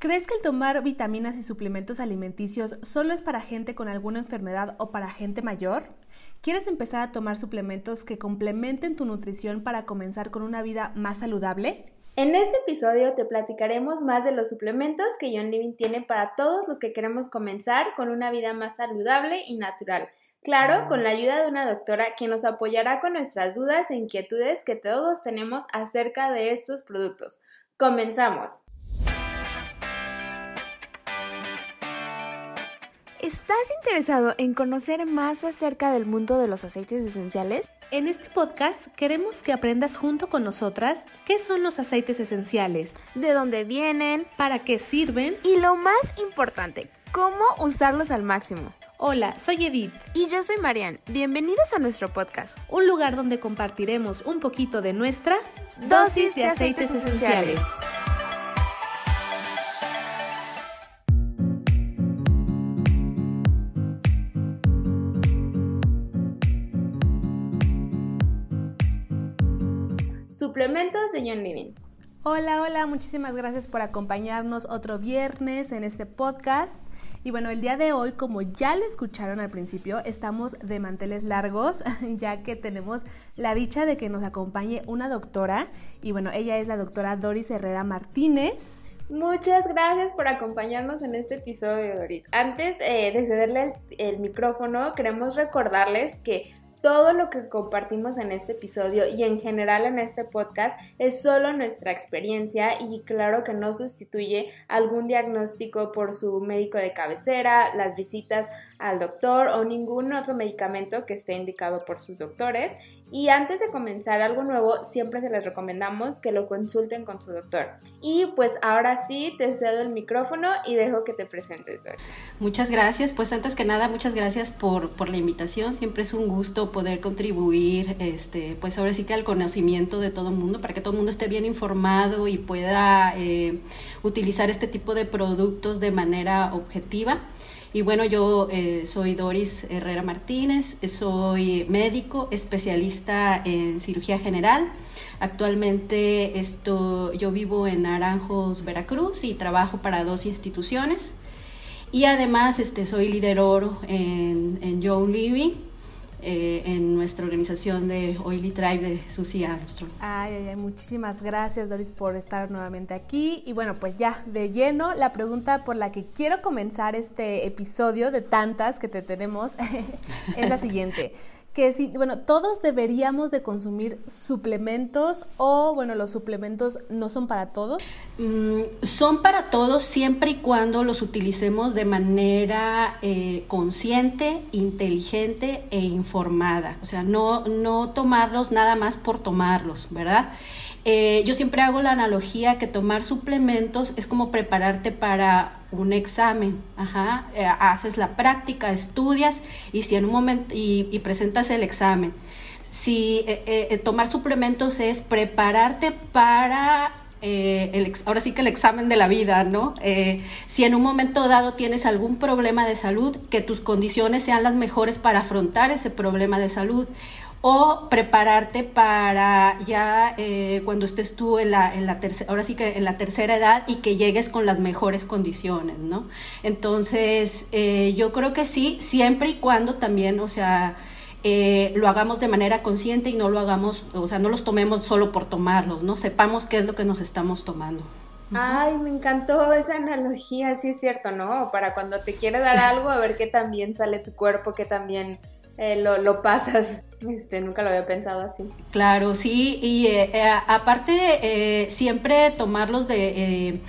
¿Crees que el tomar vitaminas y suplementos alimenticios solo es para gente con alguna enfermedad o para gente mayor? ¿Quieres empezar a tomar suplementos que complementen tu nutrición para comenzar con una vida más saludable? En este episodio te platicaremos más de los suplementos que John Living tiene para todos los que queremos comenzar con una vida más saludable y natural. Claro, con la ayuda de una doctora que nos apoyará con nuestras dudas e inquietudes que todos tenemos acerca de estos productos. Comenzamos. ¿Estás interesado en conocer más acerca del mundo de los aceites esenciales? En este podcast queremos que aprendas junto con nosotras qué son los aceites esenciales, de dónde vienen, para qué sirven y lo más importante, cómo usarlos al máximo. Hola, soy Edith. Y yo soy Marian. Bienvenidos a nuestro podcast. Un lugar donde compartiremos un poquito de nuestra dosis de, aceites, esenciales. Suplementos de John Living. Hola, hola, muchísimas gracias por acompañarnos otro viernes en este podcast. Y bueno, el día de hoy, como ya le escucharon al principio, estamos de manteles largos, ya que tenemos la dicha de que nos acompañe una doctora. Y bueno, ella es la doctora Doris Herrera Martínez. Muchas gracias por acompañarnos en este episodio, Doris. Antes eh, de cederle el micrófono, queremos recordarles que todo lo que compartimos en este episodio y en general en este podcast es solo nuestra experiencia y claro que no sustituye algún diagnóstico por su médico de cabecera, las visitas al doctor o ningún otro medicamento que esté indicado por sus doctores y antes de comenzar algo nuevo, siempre se les recomendamos que lo consulten con su doctor. Y pues ahora sí, te cedo el micrófono y dejo que te presentes, Muchas gracias. Pues antes que nada, muchas gracias por, por la invitación. Siempre es un gusto poder contribuir, este, pues ahora sí que al conocimiento de todo el mundo, para que todo el mundo esté bien informado y pueda eh, utilizar este tipo de productos de manera objetiva. Y bueno, yo eh, soy Doris Herrera Martínez, soy médico, especialista en cirugía general. Actualmente esto, yo vivo en Naranjos, Veracruz y trabajo para dos instituciones. Y además este, soy líder oro en, en Young Living, eh, en nuestra organización de Oily Tribe de Susie Armstrong. Ay, ay, ay, muchísimas gracias Doris por estar nuevamente aquí. Y bueno, pues ya de lleno, la pregunta por la que quiero comenzar este episodio de tantas que te tenemos es la siguiente que si, bueno, todos deberíamos de consumir suplementos o, bueno, los suplementos no son para todos. Mm, son para todos siempre y cuando los utilicemos de manera eh, consciente, inteligente e informada. O sea, no, no tomarlos nada más por tomarlos, ¿verdad? Eh, yo siempre hago la analogía que tomar suplementos es como prepararte para un examen, Ajá, eh, haces la práctica, estudias y si en un momento y, presentas el examen. Si eh, tomar suplementos es prepararte para el, ahora sí que el examen de la vida, ¿no? si en un momento dado tienes algún problema de salud, que tus condiciones sean las mejores para afrontar ese problema de salud o prepararte para ya eh, cuando estés tú en la, en la tercera, ahora sí que en la tercera edad y que llegues con las mejores condiciones, ¿no? Entonces, eh, yo creo que sí, siempre y cuando también, o sea, eh, lo hagamos de manera consciente y no lo hagamos, o sea, no los tomemos solo por tomarlos, ¿no? Sepamos qué es lo que nos estamos tomando. Ay, me encantó esa analogía, sí es cierto, ¿no? Para cuando te quiere dar algo, a ver qué también sale tu cuerpo, qué también lo, lo pasas. Este, nunca lo había pensado así. Claro, sí, y eh, eh, aparte eh, siempre tomarlos de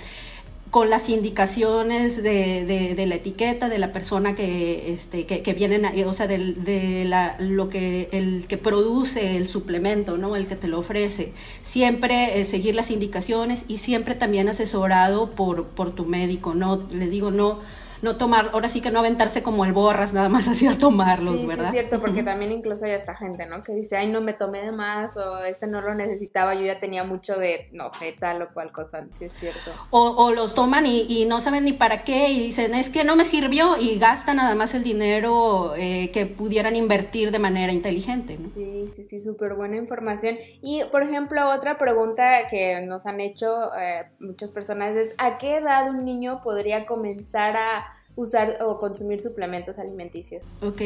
con las indicaciones de, de, la etiqueta de la persona que, este, que, vienen, o sea, de, de la, lo que el que produce el suplemento, ¿no? El que te lo ofrece. Siempre seguir las indicaciones y siempre también asesorado por, por tu médico, ¿no? Les digo, no no tomar, ahora sí que no aventarse como el borras nada más así a tomarlos, ¿verdad? Sí, es cierto, porque también incluso hay esta gente, ¿no? Que dice, ay, no me tomé de más o ese no lo necesitaba, yo ya tenía mucho de, no sé, tal o cual cosa, sí es cierto. O, los toman y, no saben ni para qué y dicen, es que no me sirvió y gastan nada más el dinero eh, que pudieran invertir de manera inteligente, ¿no? Sí, sí, sí, súper buena información. Y, por ejemplo, otra pregunta que nos han hecho eh, muchas personas es, ¿a qué edad un niño podría comenzar a usar o consumir suplementos alimenticios. Ok,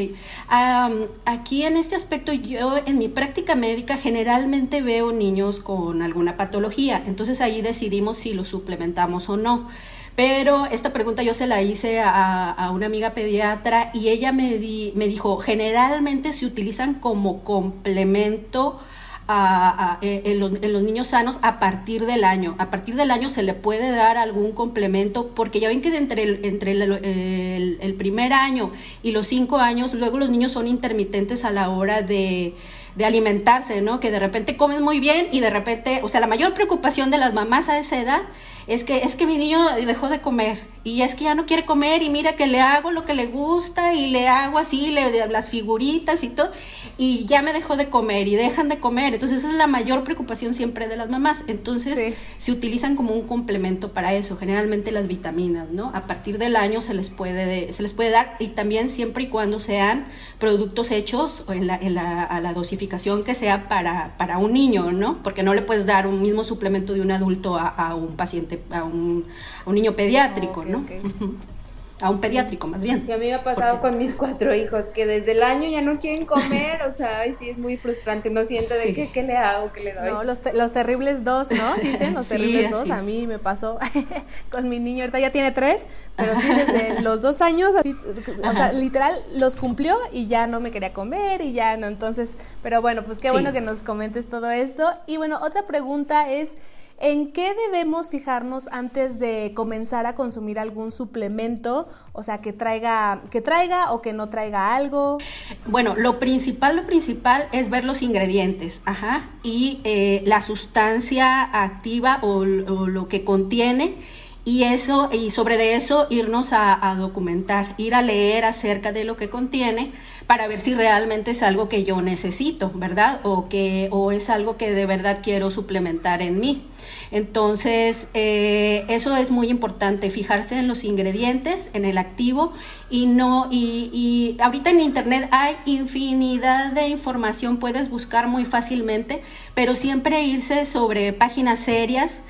aquí en este aspecto yo en mi práctica médica generalmente veo niños con alguna patología, entonces ahí decidimos si los suplementamos o no. Pero esta pregunta yo se la hice a, una amiga pediatra y ella me, me dijo, generalmente se utilizan como complemento eh, en, los, niños sanos a partir del año. A partir del año se le puede dar algún complemento, porque ya ven que entre, el, entre el, primer año y los cinco años, luego los niños son intermitentes a la hora de, de alimentarse, ¿no? Que de repente comen muy bien y de repente, o sea, la mayor preocupación de las mamás a esa edad es que es que mi niño dejó de comer y es que ya no quiere comer y mira que le hago lo que le gusta y le hago así le las figuritas y todo y ya me dejó de comer y dejan de comer. Entonces esa es la mayor preocupación siempre de las mamás. Entonces se utilizan como un complemento para eso generalmente las vitaminas no a partir del año se les puede se les puede dar y también siempre y cuando sean productos hechos en la, en la, a la dosificación que sea para para un niño no porque no le puedes dar un mismo suplemento de un adulto a un paciente a un, niño pediátrico, ¿no? A un pediátrico, más bien. Sí, a mí me ha pasado con mis cuatro hijos, que desde el año ya no quieren comer, o sea, ay, sí, es muy frustrante, uno siente de que, qué le hago, qué le doy. No, los, los terribles dos, ¿no? Dicen, los terribles dos, a mí me pasó con mi niño, ahorita ya tiene tres, pero sí, desde los dos años, así, o sea, literal, los cumplió y ya no me quería comer y ya no, entonces, pero bueno, pues qué bueno que nos comentes todo esto. Y bueno, otra pregunta es... ¿En qué debemos fijarnos antes de comenzar a consumir algún suplemento? O sea, que traiga, que traiga o que no traiga algo. Bueno, lo principal, lo principal es ver los ingredientes, ajá, y eh, la sustancia activa o, lo que contiene y eso y sobre eso irnos a, a, documentar, ir a leer acerca de lo que contiene para ver si realmente es algo que yo necesito, ¿verdad? O que o es algo que de verdad quiero suplementar en mí. Entonces, eh, eso es muy importante, fijarse en los ingredientes, en el activo y no, y, y ahorita en internet hay infinidad de información, puedes buscar muy fácilmente, pero siempre irse sobre páginas serias,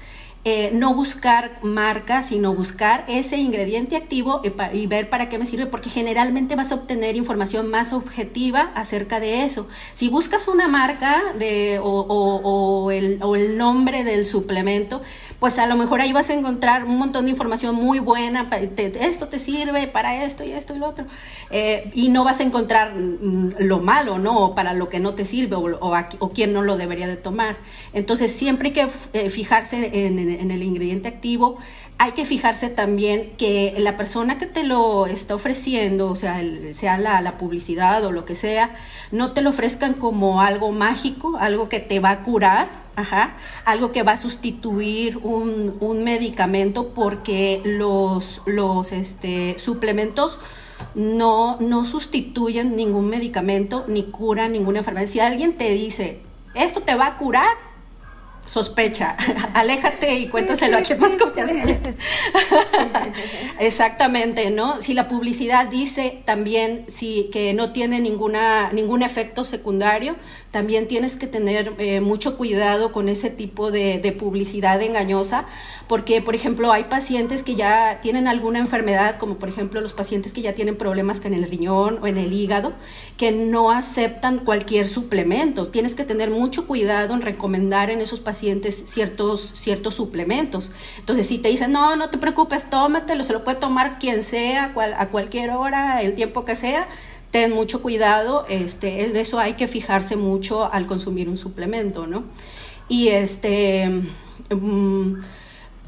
eh, no buscar marca, sino buscar ese ingrediente activo y, ver para qué me sirve, porque generalmente vas a obtener información más objetiva acerca de eso. Si buscas una marca de, o, el, o el nombre del suplemento, pues a lo mejor ahí vas a encontrar un montón de información muy buena, esto te sirve para esto y esto y lo otro, eh, y no vas a encontrar mm, lo malo, ¿no? O para lo que no te sirve o, o, quién no lo debería de tomar. Entonces siempre hay que eh, fijarse en, el ingrediente activo, hay que fijarse también que la persona que te lo está ofreciendo, o sea, sea la, la, publicidad o lo que sea, no te lo ofrezcan como algo mágico, algo que te va a curar, Ajá, algo que va a sustituir un, un medicamento porque los, los este, suplementos no, no sustituyen ningún medicamento ni curan ninguna enfermedad. Si alguien te dice, esto te va a curar, sospecha, aléjate y cuéntaselo a quien más confianza. Exactamente, ¿no? Si la publicidad dice también si, que no tiene ninguna, ningún efecto secundario, también tienes que tener eh, mucho cuidado con ese tipo de, de, publicidad engañosa, porque, por ejemplo, hay pacientes que ya tienen alguna enfermedad, como por ejemplo los pacientes que ya tienen problemas en el riñón o en el hígado, que no aceptan cualquier suplemento. Tienes que tener mucho cuidado en recomendar en esos pacientes ciertos, ciertos suplementos. Entonces, si te dicen, no, no te preocupes, tómatelo, se lo puede tomar quien sea, a cualquier hora, el tiempo que sea, ten mucho cuidado, este, de eso hay que fijarse mucho al consumir un suplemento, ¿no? Y este, mm,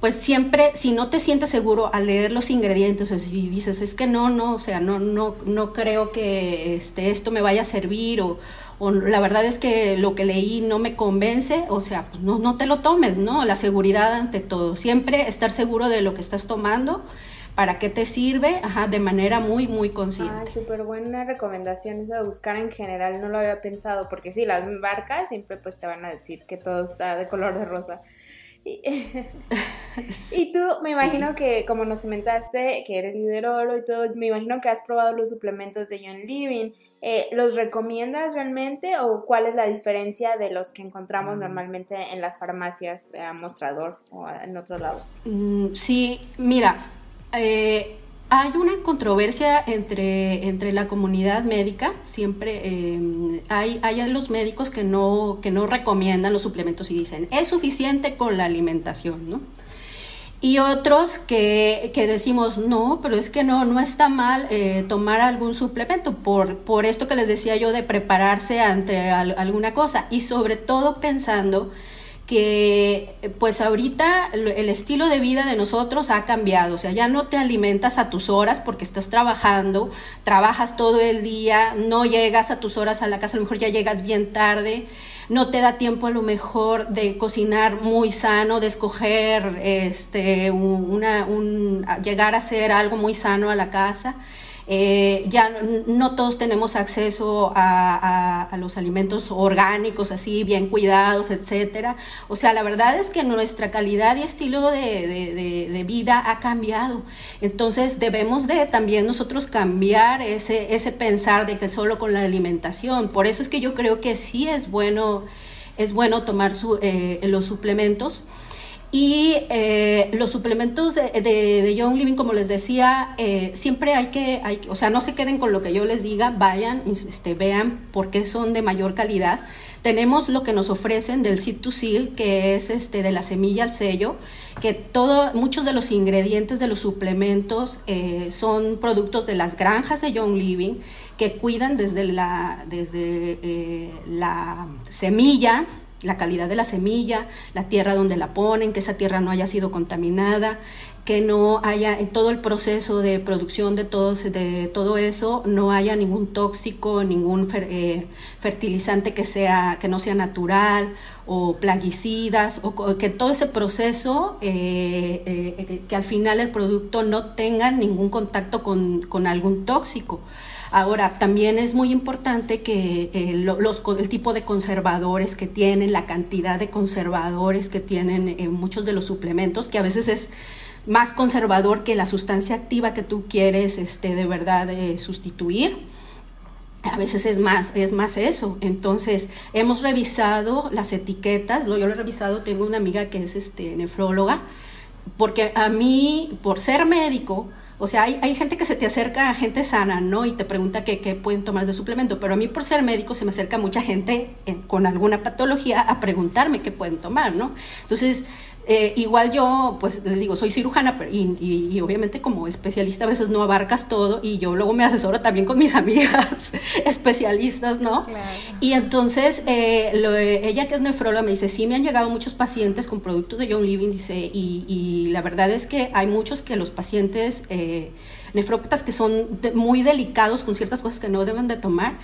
pues siempre, si no te sientes seguro al leer los ingredientes, o si dices, es que no, no, o sea, no, no, no creo que este, esto me vaya a servir, o, o la verdad es que lo que leí no me convence, o sea, pues no, no te lo tomes, ¿no? La seguridad ante todo, siempre estar seguro de lo que estás tomando para qué te sirve, ajá, de manera muy, muy consciente. Ay, súper buena recomendación eso de buscar en general, no lo había pensado, porque sí, las marcas siempre pues te van a decir que todo está de color de rosa. Y, tú, me imagino que, como nos comentaste, que eres liderolo y todo, me imagino que has probado los suplementos de Young Living. Eh, ¿Los recomiendas realmente o cuál es la diferencia de los que encontramos mm. normalmente en las farmacias a mostrador o en otros lados? Mm, sí, mira, eh, hay una controversia entre, entre la comunidad médica, siempre eh, hay, hay los médicos que no, que no recomiendan los suplementos y dicen, es suficiente con la alimentación, ¿no? Y otros que, que decimos, no, pero es que no, no está mal eh, tomar algún suplemento por, por esto que les decía yo de prepararse ante alguna cosa y sobre todo pensando que pues ahorita el estilo de vida de nosotros ha cambiado, o sea, ya no te alimentas a tus horas porque estás trabajando, trabajas todo el día, no llegas a tus horas a la casa, a lo mejor ya llegas bien tarde, no te da tiempo a lo mejor de cocinar muy sano, de escoger este una un llegar a hacer algo muy sano a la casa. Eh, ya no, todos tenemos acceso a, los alimentos orgánicos, así bien cuidados, etcétera. O sea, la verdad es que nuestra calidad y estilo de, vida ha cambiado. Entonces debemos de también nosotros cambiar ese, ese pensar de que solo con la alimentación. Por eso es que yo creo que sí es bueno, es bueno tomar eh, los suplementos. Y eh, los suplementos de, de, Young Living, como les decía, eh, siempre hay que, o sea, no se queden con lo que yo les diga, vayan, este, vean por qué son de mayor calidad. Tenemos lo que nos ofrecen del Seed to Seal, que es este, de la semilla al sello, que todo, muchos de los ingredientes de los suplementos eh, son productos de las granjas de Young Living, que cuidan desde la, desde, la semilla, la calidad de la semilla, la tierra donde la ponen, que esa tierra no haya sido contaminada, que no haya en todo el proceso de producción de todo, de todo eso, no haya ningún tóxico, ningún eh, fertilizante que, sea, que no sea natural o plaguicidas, o, que todo ese proceso, eh, eh, que al final el producto no tenga ningún contacto con, con algún tóxico. Ahora, también es muy importante que eh, el tipo de conservadores que tienen, la cantidad de conservadores que tienen en muchos de los suplementos, que a veces es más conservador que la sustancia activa que tú quieres este, de verdad eh, sustituir. A veces es más, es más eso. Entonces, hemos revisado las etiquetas, yo lo he revisado, tengo una amiga que es este, nefróloga, porque a mí, por ser médico, o sea, hay, hay, gente que se te acerca a gente sana, ¿no? Y te pregunta qué, qué pueden tomar de suplemento, pero a mí por ser médico se me acerca mucha gente con alguna patología a preguntarme qué pueden tomar, ¿no? Entonces, eh, igual yo, pues les digo, soy cirujana y, obviamente como especialista a veces no abarcas todo y yo luego me asesoro también con mis amigas especialistas, ¿no? Y entonces eh, ella que es nefróloga me dice, sí me han llegado muchos pacientes con productos de John Living, dice, y, la verdad es que hay muchos que los pacientes... Eh, nefrópatas que son muy delicados con ciertas cosas que no deben de tomar,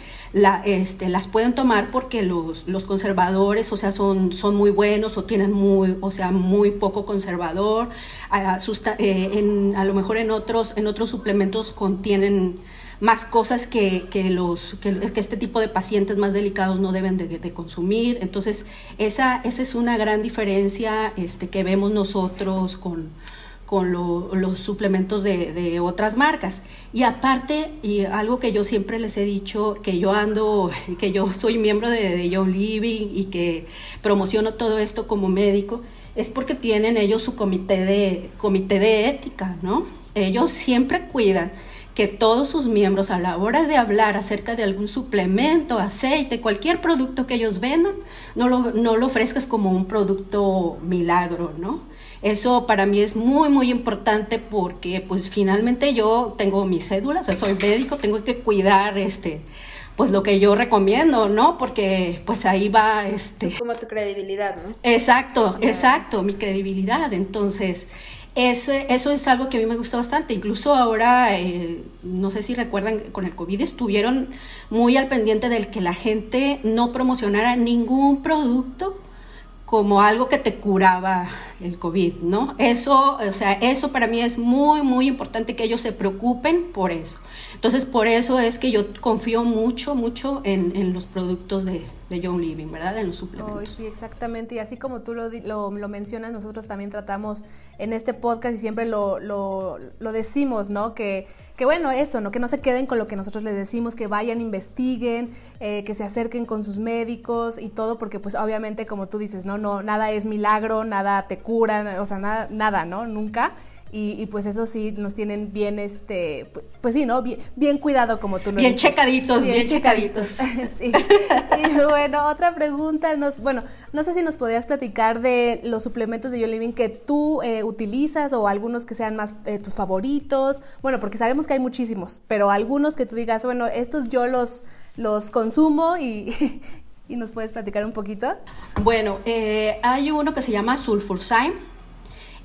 este, las pueden tomar porque los, los conservadores, o sea, son, son muy buenos o tienen muy, o sea, muy poco conservador, a, eh, lo mejor en otros, en otros suplementos contienen más cosas que, que los, que, este tipo de pacientes más delicados no deben de, de, consumir. Entonces, esa, esa es una gran diferencia este, que vemos nosotros con, con los suplementos de, otras marcas. Y aparte, y algo que yo siempre les he dicho, que yo ando, que yo soy miembro de, de Living y que promociono todo esto como médico, es porque tienen ellos su comité de, comité de ética, ¿no? Ellos siempre cuidan que todos sus miembros a la hora de hablar acerca de algún suplemento, aceite, cualquier producto que ellos vendan, no lo, no lo ofrezcas como un producto milagro, ¿no? Eso para mí es muy, muy importante porque pues finalmente yo tengo mi cédula, o sea, soy médico, tengo que cuidar este pues lo que yo recomiendo, ¿no? Porque pues ahí va este como tu credibilidad, ¿no? Exacto, exacto, mi credibilidad. Entonces, ese, eso es algo que a mí me gusta bastante. Incluso ahora, eh, no sé si recuerdan, con el COVID estuvieron muy al pendiente del que la gente no promocionara ningún producto como algo que te curaba el COVID, ¿no? Eso, o sea, eso para mí es muy, muy importante que ellos se preocupen por eso. Entonces, por eso es que yo confío mucho, mucho en, en los productos de, de John Living, ¿verdad? En los suplementos. sí, exactamente. Y así como tú lo, lo, lo, mencionas, nosotros también tratamos en este podcast y siempre lo, lo, lo decimos, ¿no? Que, que, bueno, eso, ¿no? Que no se queden con lo que nosotros les decimos, que vayan, investiguen, eh, que se acerquen con sus médicos y todo, porque pues obviamente, como tú dices, ¿no? no nada es milagro, nada te cura, o sea, nada, nada ¿no? Nunca. Y, pues eso sí nos tienen bien este pues, sí no bien, bien cuidado como tú lo bien checaditos bien, checaditos, sí. Y bueno otra pregunta nos bueno no sé si nos podrías platicar de los suplementos de Yo Living que tú eh, utilizas o algunos que sean más eh, tus favoritos. Bueno porque sabemos que hay muchísimos pero algunos que tú digas bueno estos yo los los consumo y, y nos puedes platicar un poquito bueno eh, hay uno que se llama Sulfurzyme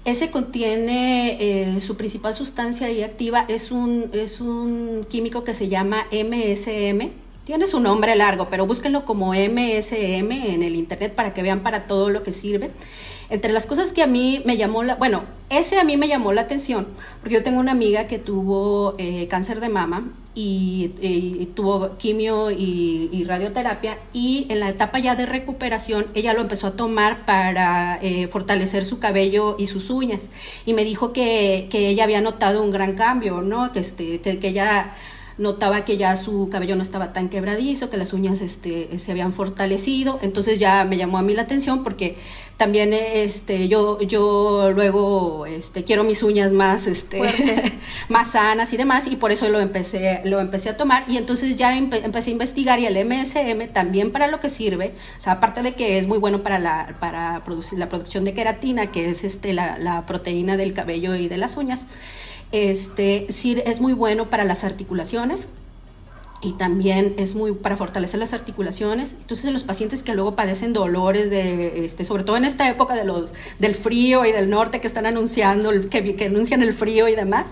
ese contiene eh, su principal sustancia y activa es un, es un químico que se llama MSM. Tiene su nombre largo, pero búsquenlo como MSM en el internet para que vean para todo lo que sirve. Entre las cosas que a mí me llamó la, bueno, ese a mí me llamó la atención, porque yo tengo una amiga que tuvo eh, cáncer de mama y, tuvo quimio y, radioterapia y en la etapa ya de recuperación ella lo empezó a tomar para eh, fortalecer su cabello y sus uñas y me dijo que, que ella había notado un gran cambio, ¿no? Que, este, que, que ella notaba que ya su cabello no estaba tan quebradizo, que las uñas este, se habían fortalecido, entonces ya me llamó a mí la atención porque también este, yo, yo luego este, quiero mis uñas más, este, más sanas y demás, y por eso lo empecé, lo empecé a tomar, y entonces ya empecé a investigar y el MSM también para lo que sirve, o sea, aparte de que es muy bueno para la, para producir la producción de queratina, que es este, la, la proteína del cabello y de las uñas, este, sí, es muy bueno para las articulaciones y también es muy para fortalecer las articulaciones. Entonces, en los pacientes que luego padecen dolores, de, este, sobre todo en esta época de los, del frío y del norte que están anunciando, que, que anuncian el frío y demás,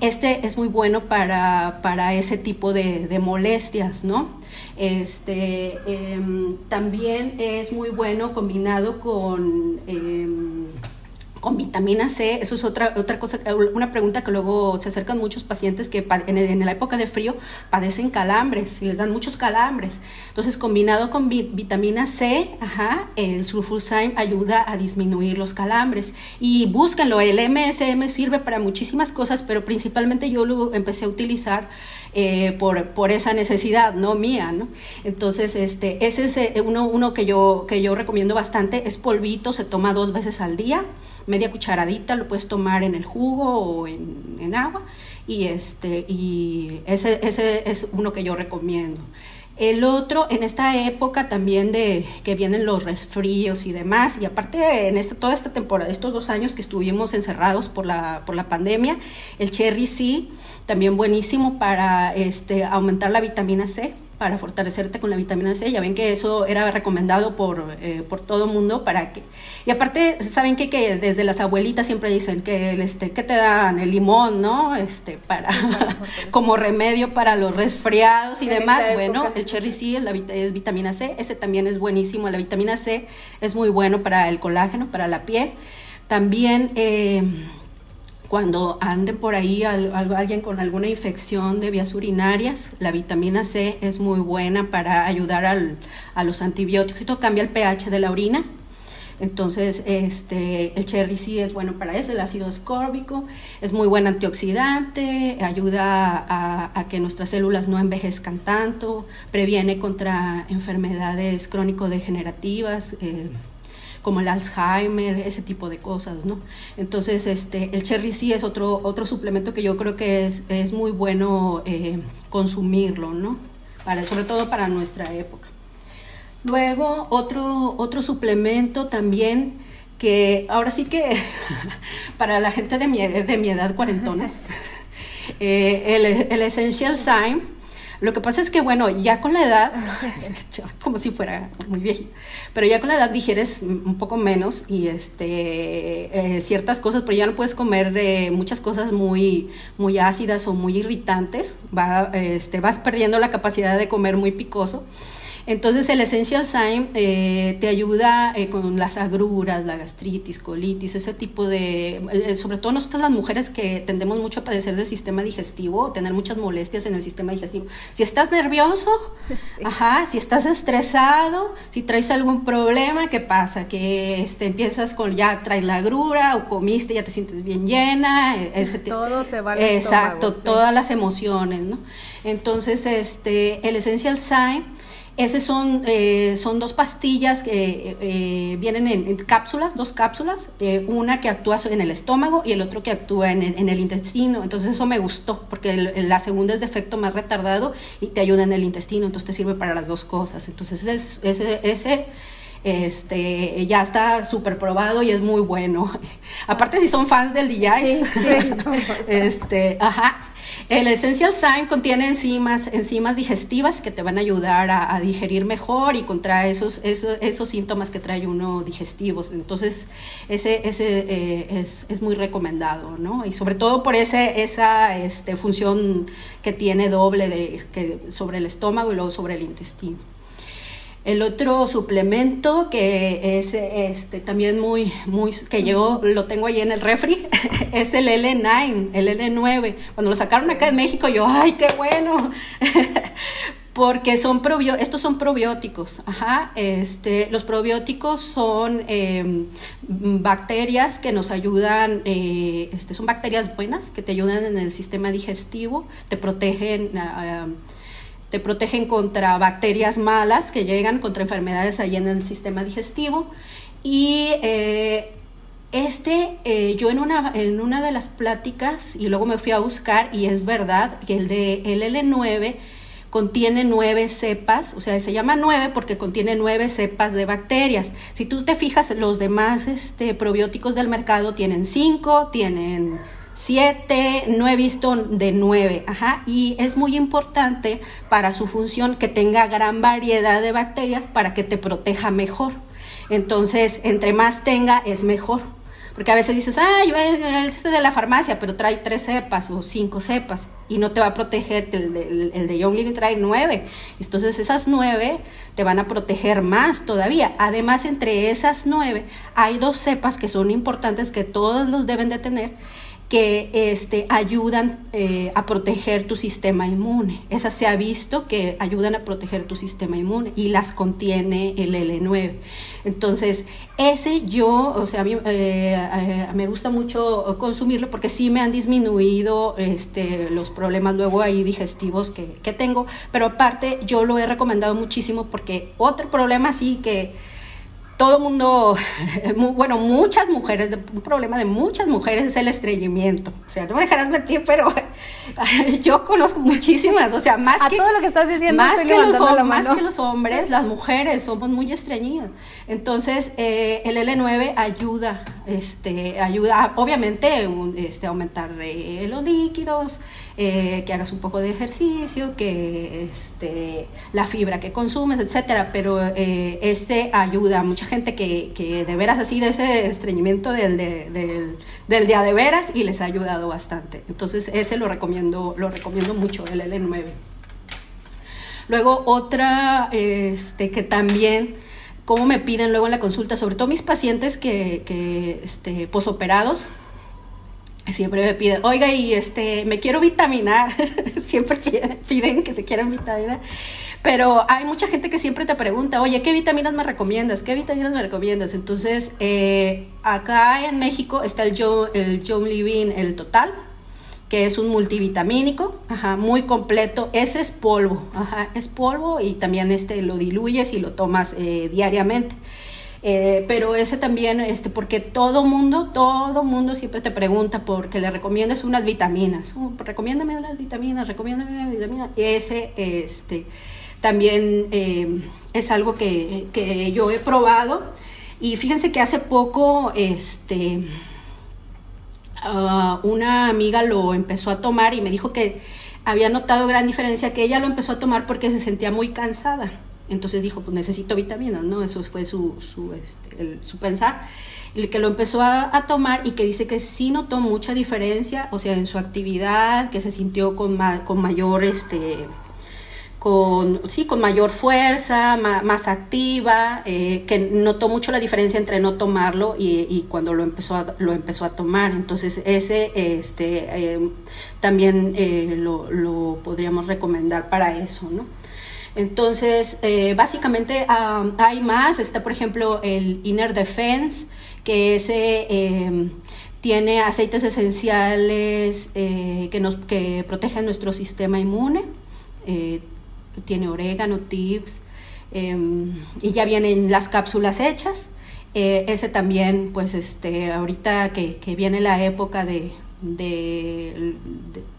este es muy bueno para, para ese tipo de, de molestias, ¿no? Este, em, también es muy bueno combinado con... Em, con vitamina C, eso es otra, otra cosa, una pregunta que luego se acercan muchos pacientes que en, la época de frío padecen calambres y les dan muchos calambres. Entonces, combinado con vitamina C, ajá, el sulfurzyme ayuda a disminuir los calambres. Y búsquenlo, el MSM sirve para muchísimas cosas, pero principalmente yo lo empecé a utilizar eh, por, por, esa necesidad, no mía, ¿no? Entonces, este, ese es eh, uno, uno que, yo, que yo recomiendo bastante, es polvito, se toma dos veces al día, media cucharadita, lo puedes tomar en el jugo o en, agua, y, este, y ese, ese es uno que yo recomiendo. El otro, en esta época también de que vienen los resfríos y demás, y aparte en esta, toda esta temporada, estos dos años que estuvimos encerrados por la, por la pandemia, el cherry sí también buenísimo para este, aumentar la vitamina C, para fortalecerte con la vitamina C. Ya ven que eso era recomendado por, eh, por todo el mundo para que... Y aparte, ¿saben qué? Que desde las abuelitas siempre dicen que, este, que te dan el limón, ¿no? Este, para, como remedio para los resfriados y demás. Bueno, el cherry C es, la, es vitamina C. Ese también es buenísimo. La vitamina C es muy bueno para el colágeno, para la piel. También... Eh, cuando ande por ahí alguien con alguna infección de vías urinarias, la vitamina C es muy buena para ayudar a los antibióticos. Esto cambia el pH de la orina. Entonces, este, el cherry sí es bueno para eso, el ácido ascórbico, es muy buen antioxidante, ayuda a, que nuestras células no envejezcan tanto, previene contra enfermedades crónico-degenerativas. Eh, como el Alzheimer, ese tipo de cosas, ¿no? Entonces, este, el cherry sí es otro, otro suplemento que yo creo que es, es muy bueno eh, consumirlo, ¿no? Para, sobre todo para nuestra época. Luego, otro, otro suplemento también que ahora sí que para la gente de mi, de mi edad cuarentones, eh, el, el Essential Sign lo que pasa es que, bueno, ya con la edad, como si fuera muy viejito, pero ya con la edad digieres un poco menos y este, eh, ciertas cosas, pero ya no puedes comer eh, muchas cosas muy, muy ácidas o muy irritantes, va, este, vas perdiendo la capacidad de comer muy picoso. Entonces el Essential Sign eh, te ayuda eh, con las agruras, la gastritis, colitis, ese tipo de, eh, sobre todo nosotras las mujeres que tendemos mucho a padecer del sistema digestivo, tener muchas molestias en el sistema digestivo. Si estás nervioso, ajá, si estás estresado, si traes algún problema, ¿qué pasa? Que este, empiezas con ya traes la agrura o comiste, ya te sientes bien llena. Todo se va al Exacto, todas las emociones, ¿no? Entonces, este, el Essential Sign esas son, eh, son dos pastillas que eh, vienen en, cápsulas, dos cápsulas, eh, una que actúa en el estómago y el otro que actúa en el, intestino. Entonces eso me gustó porque la segunda es de efecto más retardado y te ayuda en el intestino, entonces te sirve para las dos cosas. Entonces ese, ese, este, ya está súper probado y es muy bueno. Aparte si son fans del DJI, este, ajá, el Essential Sign contiene enzimas, enzimas digestivas que te van a ayudar a, digerir mejor y contra esos, esos, síntomas que trae uno digestivos. Entonces, ese, ese eh, es, muy recomendado, ¿no? Y sobre todo por ese, esa este, función que tiene doble de, que, sobre el estómago y luego sobre el intestino. El otro suplemento que es este también muy muy que yo lo tengo ahí en el refri es el L9, el L9. Cuando lo sacaron acá en México yo, ay, qué bueno. Porque son probio estos son probióticos, ajá, este, los probióticos son em, bacterias que nos ayudan, eh, este, son bacterias buenas que te ayudan en el sistema digestivo, te protegen ah, te protegen contra bacterias malas que llegan, contra enfermedades ahí en el sistema digestivo. Y eh, este, eh, yo en una, en una de las pláticas, y luego me fui a buscar, y es verdad, que el de LL9 contiene nueve cepas, o sea, se llama nueve porque contiene nueve cepas de bacterias. Si tú te fijas, los demás este, probióticos del mercado tienen cinco, tienen 7, no he visto de 9, ajá, y es muy importante para su función que tenga gran variedad de bacterias para que te proteja mejor. Entonces, entre más tenga, es mejor. Porque a veces dices, ah, yo este de la farmacia, pero trae tres cepas o cinco cepas y no te va a proteger, el, de, el de Young Living trae nueve. Entonces esas nueve te van a proteger más todavía. Además, entre esas nueve hay dos cepas que son importantes que todos los deben de tener que este, ayudan eh, a proteger tu sistema inmune. Esas se ha visto que ayudan a proteger tu sistema inmune y las contiene el L9. Entonces, ese yo, o sea, a mí, eh, eh, me gusta mucho consumirlo porque sí me han disminuido este, los problemas luego ahí digestivos que, que tengo, pero aparte yo lo he recomendado muchísimo porque otro problema sí que todo mundo, bueno, muchas mujeres, un problema de muchas mujeres es el estreñimiento. O sea, no me dejarás mentir, pero yo conozco muchísimas, o sea, más a que... todo lo que estás diciendo más estoy que los, la mano. Más que los hombres, las mujeres somos muy estreñidas. Entonces, eh, el L9 ayuda, este, ayuda, obviamente, este, aumentar eh, los líquidos, eh, que hagas un poco de ejercicio, que este, la fibra que consumes, etcétera, pero este ayuda a mucha gente que, que, de veras así de ese estreñimiento del, del, del, día de veras y les ha ayudado bastante. Entonces ese lo recomiendo, lo recomiendo mucho, el L9. Luego otra este, que también, como me piden luego en la consulta, sobre todo mis pacientes que, que este, posoperados, siempre me piden, oiga, y este, me quiero vitaminar, siempre piden, que se quieran vitaminar, pero hay mucha gente que siempre te pregunta, oye, ¿qué vitaminas me recomiendas? ¿Qué vitaminas me recomiendas? Entonces, eh, acá en México está el John, el Living, el Total, que es un multivitamínico, ajá, muy completo, ese es polvo, ajá, es polvo y también este lo diluyes y lo tomas eh, diariamente. Eh, pero ese también, este, porque todo mundo, todo mundo siempre te pregunta porque le recomiendas unas vitaminas. Uh, recomiéndame unas vitaminas, recomiéndame unas vitaminas. Ese, este, también eh, es algo que, que, yo he probado. Y fíjense que hace poco, este, uh, una amiga lo empezó a tomar y me dijo que había notado gran diferencia, que ella lo empezó a tomar porque se sentía muy cansada. Entonces dijo, pues necesito vitaminas, ¿no? Eso fue su, su, este, pensar. El que lo empezó a, tomar y que dice que sí notó mucha diferencia, o sea, en su actividad, que se sintió con, con mayor, este, con, sí, con mayor fuerza, más, activa, eh, que notó mucho la diferencia entre no tomarlo y, cuando lo empezó, a, lo empezó a tomar. Entonces ese este, eh, también eh, lo, podríamos recomendar para eso, ¿no? Entonces, básicamente hay más, está por ejemplo el Inner Defense, que ese tiene aceites esenciales que, nos, que protegen nuestro sistema inmune tiene orégano, tips, em, y ya vienen las cápsulas hechas. Eh, ese también, pues este, ahorita que, viene la época de,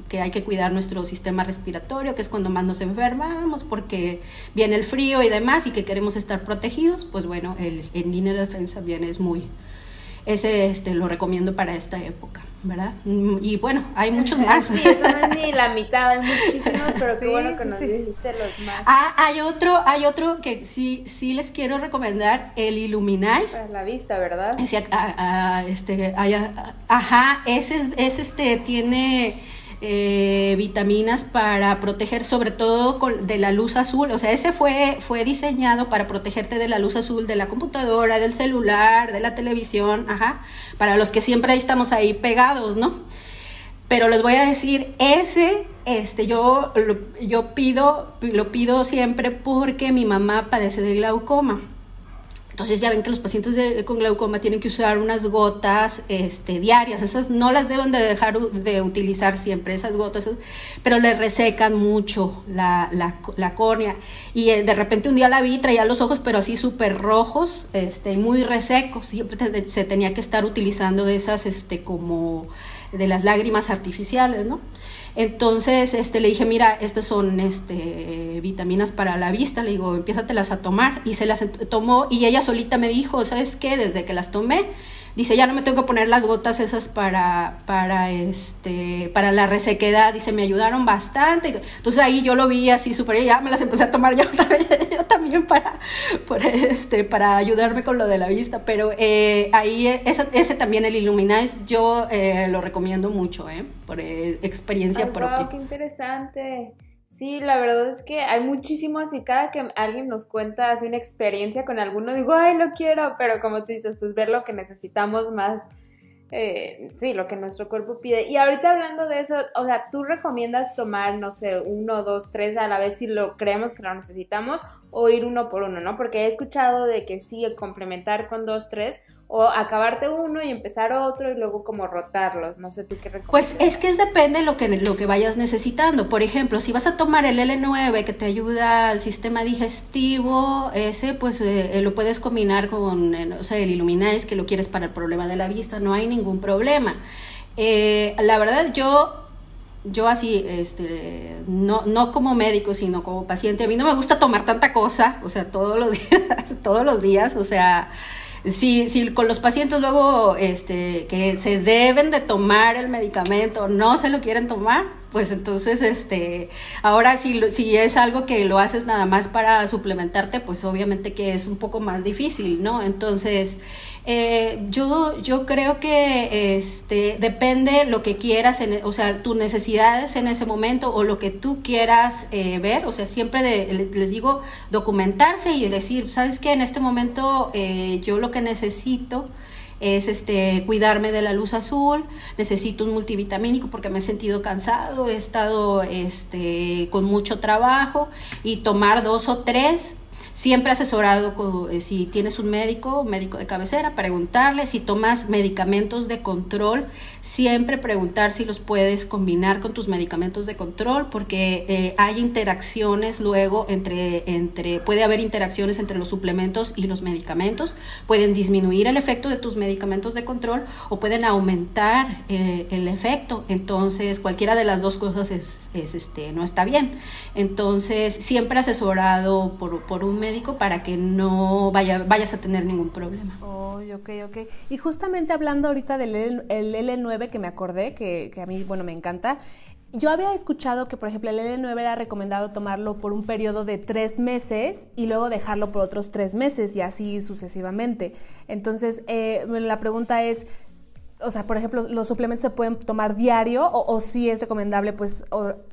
que hay que cuidar nuestro sistema respiratorio, que es cuando más nos enfermamos, porque viene el frío y demás, y que queremos estar protegidos, pues bueno, el, el de defensa bien es muy, ese este, lo recomiendo para esta época, ¿verdad? Y bueno, hay muchos más. Sí, eso no es ni la mitad, hay muchísimos, pero qué bueno que nos dijiste los más. Ah, hay otro, hay otro que sí, sí les quiero recomendar, el Illuminize. Para la vista, ¿verdad? Ese, ah, ah, este, ajá, ese, es, este, tiene eh, vitaminas para proteger sobre todo de la luz azul. O sea, ese fue, fue diseñado para protegerte de la luz azul de la computadora, del celular, de la televisión, ajá, para los que siempre estamos ahí pegados, ¿no? Pero les voy a decir, ese, este, yo, yo pido, lo pido siempre porque mi mamá padece de glaucoma. Entonces ya ven que los pacientes con glaucoma tienen que usar unas gotas este, diarias, esas no las deben de dejar de utilizar siempre, esas gotas, pero le resecan mucho la, la, córnea. Y eh, de repente un día la vi, traía los ojos pero así súper rojos, este, muy resecos, siempre se tenía que estar utilizando de esas este, como de las lágrimas artificiales, ¿no? Entonces, este, le dije, mira, estas son este, vitaminas para la vista, le digo, empiézatelas a tomar, y se las tomó, y ella solita me dijo, ¿sabes qué? Desde que las tomé, dice, ya no me tengo que poner las gotas esas para, para, este, para la resequedad, dice, me ayudaron bastante. Entonces ahí yo lo vi así súper, ya me las empecé a tomar yo, también para, este, para ayudarme con lo de la vista, pero eh, ahí ese, ese, también el Illuminize yo eh, lo recomiendo mucho, ¿eh? por eh, experiencia propia. qué interesante. Sí, la verdad es que hay muchísimos y cada que alguien nos cuenta hace una experiencia con alguno, digo, ay, lo quiero, pero como tú dices, pues ver lo que necesitamos más, eh, sí, lo que nuestro cuerpo pide. Y ahorita hablando de eso, o sea, tú recomiendas tomar, no sé, uno, dos, tres a la vez si lo creemos que lo necesitamos o ir uno por uno, ¿no? Porque he escuchado de que sí, complementar con dos, tres, o acabarte uno y empezar otro y luego como rotarlos. No sé tú qué recomiendas. Pues es que es depende de lo que, lo que vayas necesitando. Por ejemplo, si vas a tomar el L9 que te ayuda al sistema digestivo, ese pues eh, lo puedes combinar con, eh, o sea, el Illuminize que lo quieres para el problema de la vista, no hay ningún problema. Eh, la verdad, yo yo así, este, no, no como médico, sino como paciente, a mí no me gusta tomar tanta cosa, o sea, todos los días, todos los días, o sea, si, si con los pacientes luego este, que se deben de tomar el medicamento no se lo quieren tomar, pues entonces, este, ahora si, si es algo que lo haces nada más para suplementarte, pues obviamente que es un poco más difícil, ¿no? Entonces, eh, yo, yo creo que este, depende lo que quieras, en, o sea, tus necesidades en ese momento o lo que tú quieras eh, ver, o sea, siempre les digo documentarse y decir, ¿sabes qué? En este momento eh, yo lo que necesito es este cuidarme de la luz azul, necesito un multivitamínico porque me he sentido cansado, he estado este con mucho trabajo y tomar dos o tres Siempre asesorado eh, si tienes un médico, médico de cabecera, preguntarle si tomas medicamentos de control, siempre preguntar si los puedes combinar con tus medicamentos de control, porque eh, hay interacciones luego entre, entre, puede haber interacciones entre los suplementos y los medicamentos, pueden disminuir el efecto de tus medicamentos de control o pueden aumentar eh, el efecto. Entonces, cualquiera de las dos cosas es, es este, no está bien. Entonces, siempre asesorado por, por un médico para que no vaya, vayas a tener ningún problema. Oh, ok, ok. Y justamente hablando ahorita del L, el L9 que me acordé, que, a mí, bueno, me encanta, yo había escuchado que, por ejemplo, el L9 era recomendado tomarlo por un periodo de tres meses y luego dejarlo por otros tres meses y así sucesivamente. Entonces, eh, la pregunta es, o sea, por ejemplo, los suplementos se pueden tomar diario o, si es recomendable, pues,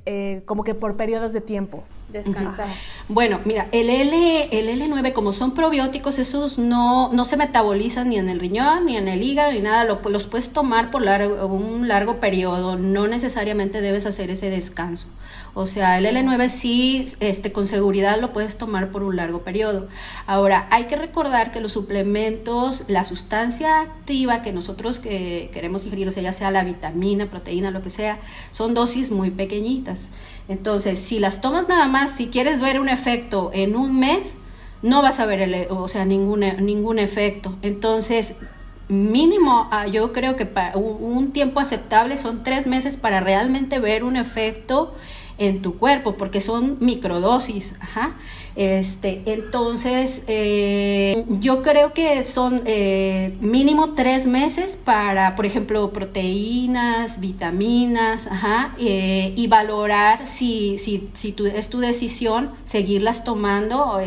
eh, como que por periodos de tiempo. Descansar. Bueno, mira, el, L, el L9, como son probióticos, esos no, no se metabolizan ni en el riñón, ni en el hígado, ni nada. Lo, los puedes tomar por largo, un largo periodo. No necesariamente debes hacer ese descanso. O sea, el L9 sí, este, con seguridad lo puedes tomar por un largo periodo. Ahora, hay que recordar que los suplementos, la sustancia activa que nosotros que queremos ingerir, o sea, ya sea la vitamina, proteína, lo que sea, son dosis muy pequeñitas. Entonces, si las tomas nada más, si quieres ver un efecto en un mes, no vas a ver el, o sea, ningún, ningún efecto. Entonces, mínimo, ah, yo creo que para un tiempo aceptable son tres meses para realmente ver un efecto en tu cuerpo, porque son microdosis, ajá. Este, entonces, eh, yo creo que son eh, mínimo tres meses para, por ejemplo, proteínas, vitaminas, ajá, eh, y valorar si, si, si es tu decisión seguirlas tomando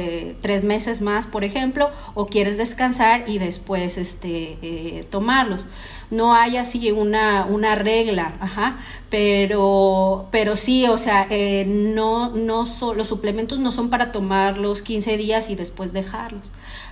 tres meses más, por ejemplo, o quieres descansar y después este, tomarlos no hay así una, una regla, ajá, pero, pero sí, o sea, eh, no, no los suplementos no son para tomarlos 15 días y después dejarlos.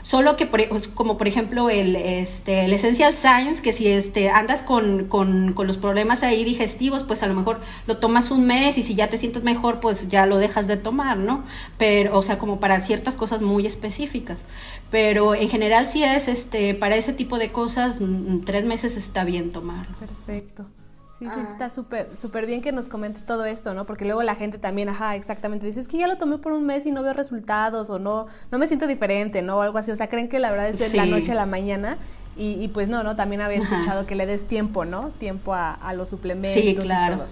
Solo que, por, pues, como por ejemplo el, este, el Essential Science, que si este, andas con, con, con, los problemas ahí digestivos, pues a lo mejor lo tomas un mes y si ya te sientes mejor, pues ya lo dejas de tomar, ¿no? Pero, o sea, como para ciertas cosas muy específicas. Pero en general sí es, este, para ese tipo de cosas, mm, tres meses está bien tomarlo. Perfecto. Sí, sí, está súper súper bien que nos comentes todo esto, ¿no? Porque luego la gente también, ajá, exactamente, dice, es que ya lo tomé por un mes y no veo resultados o no no me siento diferente, ¿no? O algo así, o sea, creen que la verdad es de la noche a la mañana y, y, pues no, ¿no? También había escuchado que le des tiempo, ¿no? Tiempo a, a los suplementos sí, claro. y todo.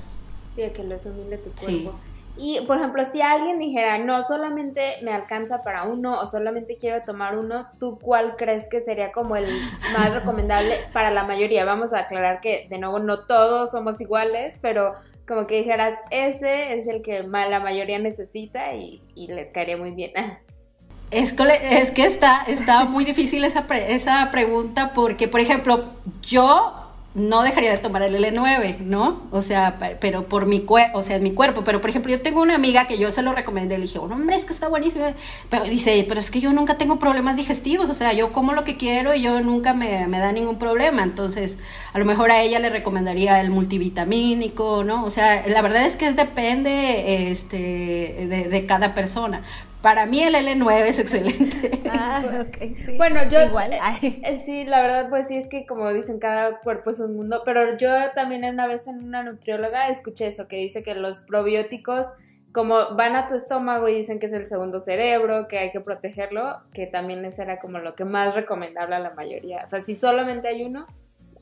Sí, que lo asumile tu cuerpo. Y, por ejemplo, si alguien dijera, no solamente me alcanza para uno o solamente quiero tomar uno, ¿tú cuál crees que sería como el más recomendable para la mayoría? Vamos a aclarar que, de nuevo, no todos somos iguales, pero como que dijeras, ese es el que la mayoría necesita y, les caería muy bien. Es que, es que está, está muy difícil esa, esa pregunta porque, por ejemplo, yo no dejaría de tomar el L9, ¿no? O sea, pero por mi cuerpo, o sea, mi cuerpo. Pero, por ejemplo, yo tengo una amiga que yo se lo recomendé, le dije, oh, hombre, es que está buenísimo. Pero dice, pero es que yo nunca tengo problemas digestivos, o sea, yo como lo que quiero y yo nunca me, me da ningún problema. Entonces, a lo mejor a ella le recomendaría el multivitamínico, ¿no? O sea, la verdad es que depende este, de, de cada persona. Para mí el L9 es excelente. Ah, okay, sí. Bueno, yo igual. Eh, eh, sí, la verdad, pues sí es que como dicen, cada cuerpo es un mundo. Pero yo también una vez en una nutrióloga escuché eso, que dice que los probióticos, como van a tu estómago y dicen que es el segundo cerebro, que hay que protegerlo, que también ese era como lo que más recomendable a la mayoría. O sea, si solamente hay uno,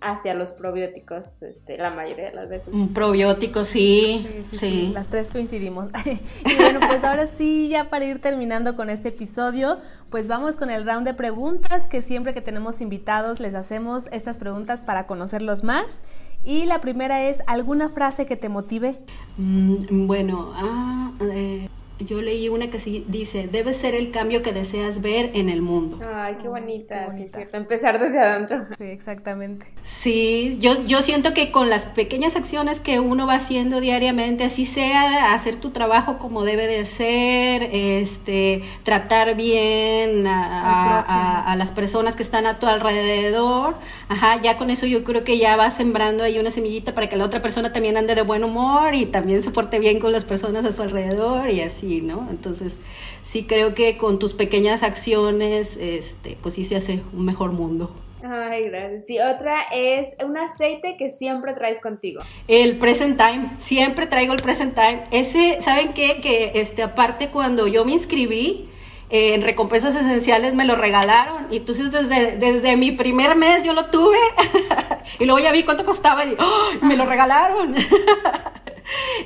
hacia los probióticos este, la mayoría de las veces. Un probiótico, sí sí, Las tres coincidimos. y bueno, pues ahora sí, ya para ir terminando con este episodio, pues vamos con el round de preguntas que siempre que tenemos invitados les hacemos estas preguntas para conocerlos más. Y la primera es, ¿alguna frase que te motive? Mm, bueno, ah, eh, yo leí una que dice, debe ser el cambio que deseas ver en el mundo. Ay, qué bonita, empezar desde adentro. Sí, exactamente. Sí, yo, yo siento que con las pequeñas acciones que uno va haciendo diariamente, así sea hacer tu trabajo como debe de ser, este, tratar bien a, a, las personas que están a tu alrededor, ajá, ya con eso yo creo que ya vas sembrando ahí una semillita para que la otra persona también ande de buen humor y también se porte bien con las personas a su alrededor y así. ¿No? Entonces, sí creo que con tus pequeñas acciones, este, pues sí se hace un mejor mundo. Ay, gracias. Y otra es un aceite que siempre traes contigo. El present time, siempre traigo el present time. Ese, ¿saben qué? Que este, aparte cuando yo me inscribí, en recompensas esenciales me lo regalaron y entonces desde, desde mi primer mes yo lo tuve y luego ya vi cuánto costaba y ¡oh! me lo regalaron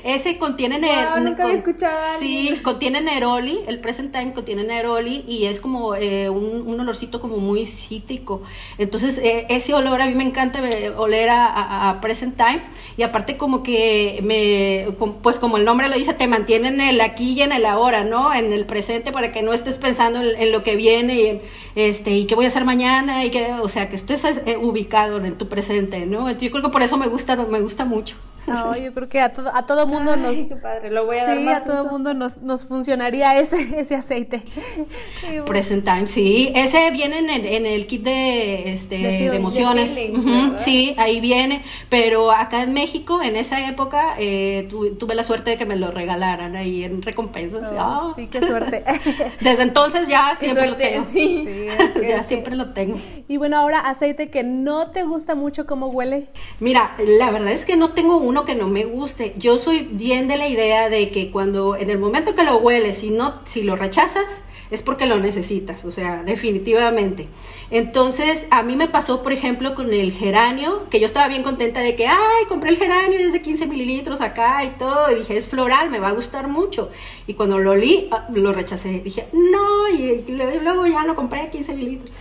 Ese contiene wow, nunca había escuchado. Sí, contiene neroli, el present time contiene neroli y es como eh, un, olorcito como muy cítrico. Entonces, eh, ese olor a mí me encanta eh, oler a, present time y aparte como que me, pues como el nombre lo dice, te mantiene en el aquí y en el ahora, ¿no? En el presente para que no estés pensando en, lo que viene y, este, y qué voy a hacer mañana y que, o sea, que estés ubicado en tu presente, ¿no? yo creo que por eso me gusta, me gusta mucho. No, yo creo que a todo, a todo mundo nos. Qué padre, lo voy a dar sí, más a todo uso. mundo nos, nos funcionaría ese, ese aceite. Presentar, sí. Ese viene en el, en el kit de, este, De de, feeling, de emociones. feeling, Ujú, ¿verdad? sí, ahí viene. Pero acá en México, en esa época, eh, tu- tuve la suerte de que me lo regalaran ahí en recompensas. Oh, Ah. Sí, qué suerte. Desde entonces ya siempre lo tengo. sí. Sí, ok, ya ok. siempre lo tengo. Y bueno, ahora aceite que no te gusta mucho cómo huele. Mira, la verdad es que no tengo uno que no me guste. Yo soy bien de la idea de que cuando en el momento que lo hueles y no, si lo rechazas, es porque lo necesitas, o sea, definitivamente. Entonces, a mí me pasó, por ejemplo, con el geranio, que yo estaba bien contenta de que, ay, compré el geranio y es de 15 mililitros acá y todo, y dije, es floral, me va a gustar mucho. Y cuando lo olí, ah, lo rechacé. Dije, no, y, y luego ya lo compré 15 mililitros.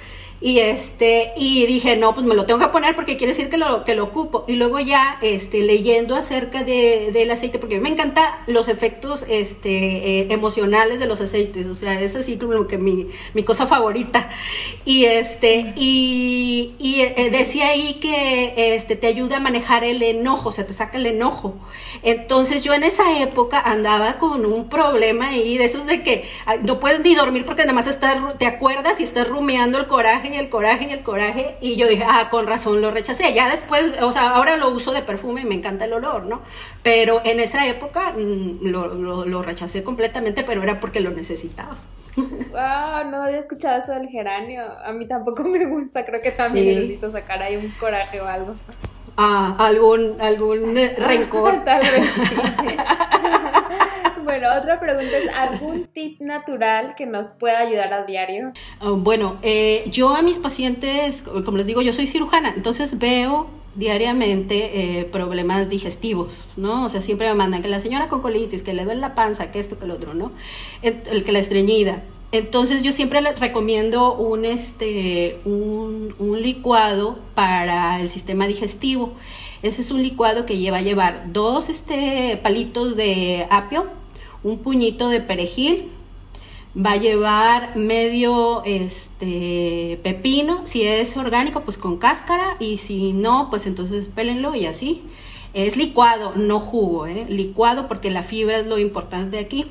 Y este, y dije, no, pues me lo tengo que poner porque quiere decir que lo, que lo ocupo. Y luego ya, este, leyendo acerca de, del aceite, porque a mí me encantan los efectos, este, eh, emocionales de los aceites. O sea, es así como que mi, mi cosa favorita. Y este, y, y, eh, decía ahí que, este, te ayuda a manejar el enojo, o sea, te saca el enojo. Entonces yo en esa época andaba con un problema ahí, de esos de que no puedes ni dormir porque nada más estás, te acuerdas y estás rumiando el coraje y el coraje y el coraje. Y yo dije, ah, con razón lo rechacé. Ya después, o sea, ahora lo uso de perfume y me encanta el olor, ¿no? Pero en esa época mm, lo, lo, lo rechacé completamente, pero era porque lo necesitaba. Wow, no había escuchado eso del geranio. A mí tampoco me gusta, creo que también Sí. necesito sacar ahí un coraje o algo. Ah, algún, algún eh, rencor. Tal vez sí. bueno, otra pregunta es, ¿algún tip natural que nos pueda ayudar a diario? Ah, Bueno, eh, yo a mis pacientes, como les digo, yo soy cirujana, entonces veo diariamente eh, problemas digestivos, ¿no? O sea, siempre me mandan que la señora con colitis, que le duele la panza, que esto, que lo otro, ¿no? El, el que la estreñida. Entonces yo siempre les recomiendo un, este, un, un licuado para el sistema digestivo. Ese es un licuado que lleva a llevar dos este, palitos de apio, un puñito de perejil, va a llevar medio este pepino, si es orgánico pues con cáscara y si no pues entonces pélenlo y así. Es licuado, no jugo, ¿eh? licuado porque la fibra es lo importante aquí.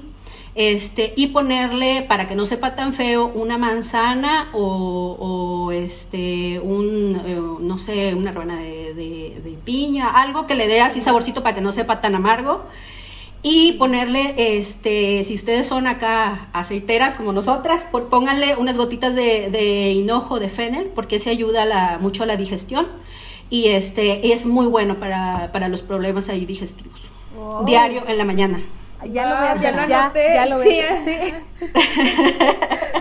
Este, y ponerle, para que no sepa tan feo, una manzana o, este, un, eh, no sé, una ruana de- de piña, algo que le dé así saborcito para que no sepa tan amargo y ponerle, este, si ustedes son acá aceiteras como nosotras, pónganle unas gotitas de, de hinojo de fennel, porque ese ayuda la- mucho a la digestión y este es muy bueno para, para los problemas ahí digestivos. Oh. Diario en la mañana. Ya lo voy a Ah, ya ya, lo voy sí. a hacer. Sí.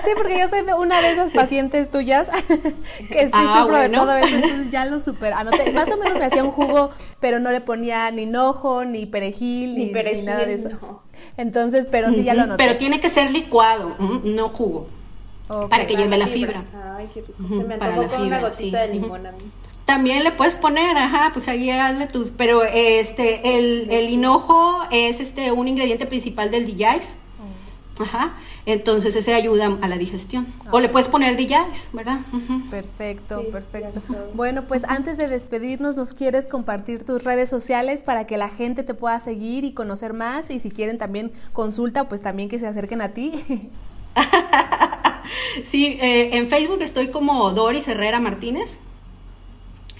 Sí, porque yo soy de una de esas pacientes tuyas que sí Ah, sufro de todo eso, entonces ya lo super anoté. Más o menos me hacía un jugo, pero no le ponía ni hinojo, ni perejil, ni, Ni perejil, ni nada de eso. no. Entonces, pero sí ya lo anoté. Pero tiene que ser licuado, no jugo. Para que lleve la fibra. Ay, qué rico. Ujú, Se me para antojó la con una fibra, gotita sí. de limón a mí. También le puedes poner, ajá, pues ahí hazle tus, pero este, el, el hinojo es este un ingrediente principal del DJs, ajá, entonces ese ayuda a la digestión. O le puedes poner DJs, ¿verdad? Perfecto, Sí, perfecto. Bueno, pues antes de despedirnos, ¿nos quieres compartir tus redes sociales para que la gente te pueda seguir y conocer más? Y si quieren también consulta, pues también que se acerquen a ti. Sí, eh, en Facebook estoy como Doris Herrera Martínez.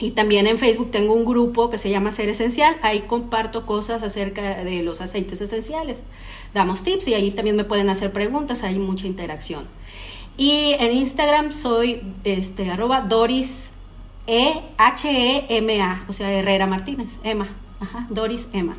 Y también en Facebook tengo un grupo que se llama Ser Esencial. Ahí comparto cosas acerca de los aceites esenciales. Damos tips y ahí también me pueden hacer preguntas. Hay mucha interacción. Y en Instagram soy este, arroba Doris E H E M A, o sea Herrera Martínez, Emma. Ajá, Doris Emma.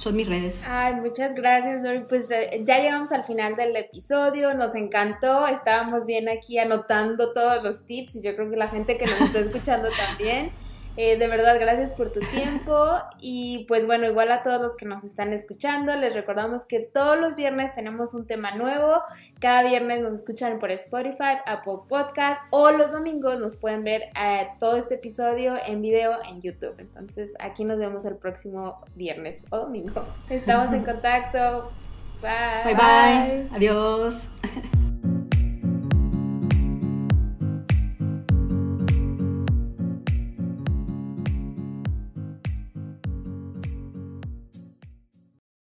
Son mis redes. Ay, muchas gracias, Dori. Pues eh, ya llegamos al final del episodio, nos encantó, estábamos bien aquí anotando todos los tips y yo creo que la gente que nos está escuchando también. Eh, de verdad, gracias por tu tiempo y pues bueno, igual a todos los que nos están escuchando, les recordamos que todos los viernes tenemos un tema nuevo, cada viernes nos escuchan por Spotify, Apple Podcast o los domingos nos pueden ver eh, todo este episodio en video en YouTube. Entonces aquí nos vemos el próximo viernes o domingo. Estamos en contacto. Bye. Bye bye. Adiós.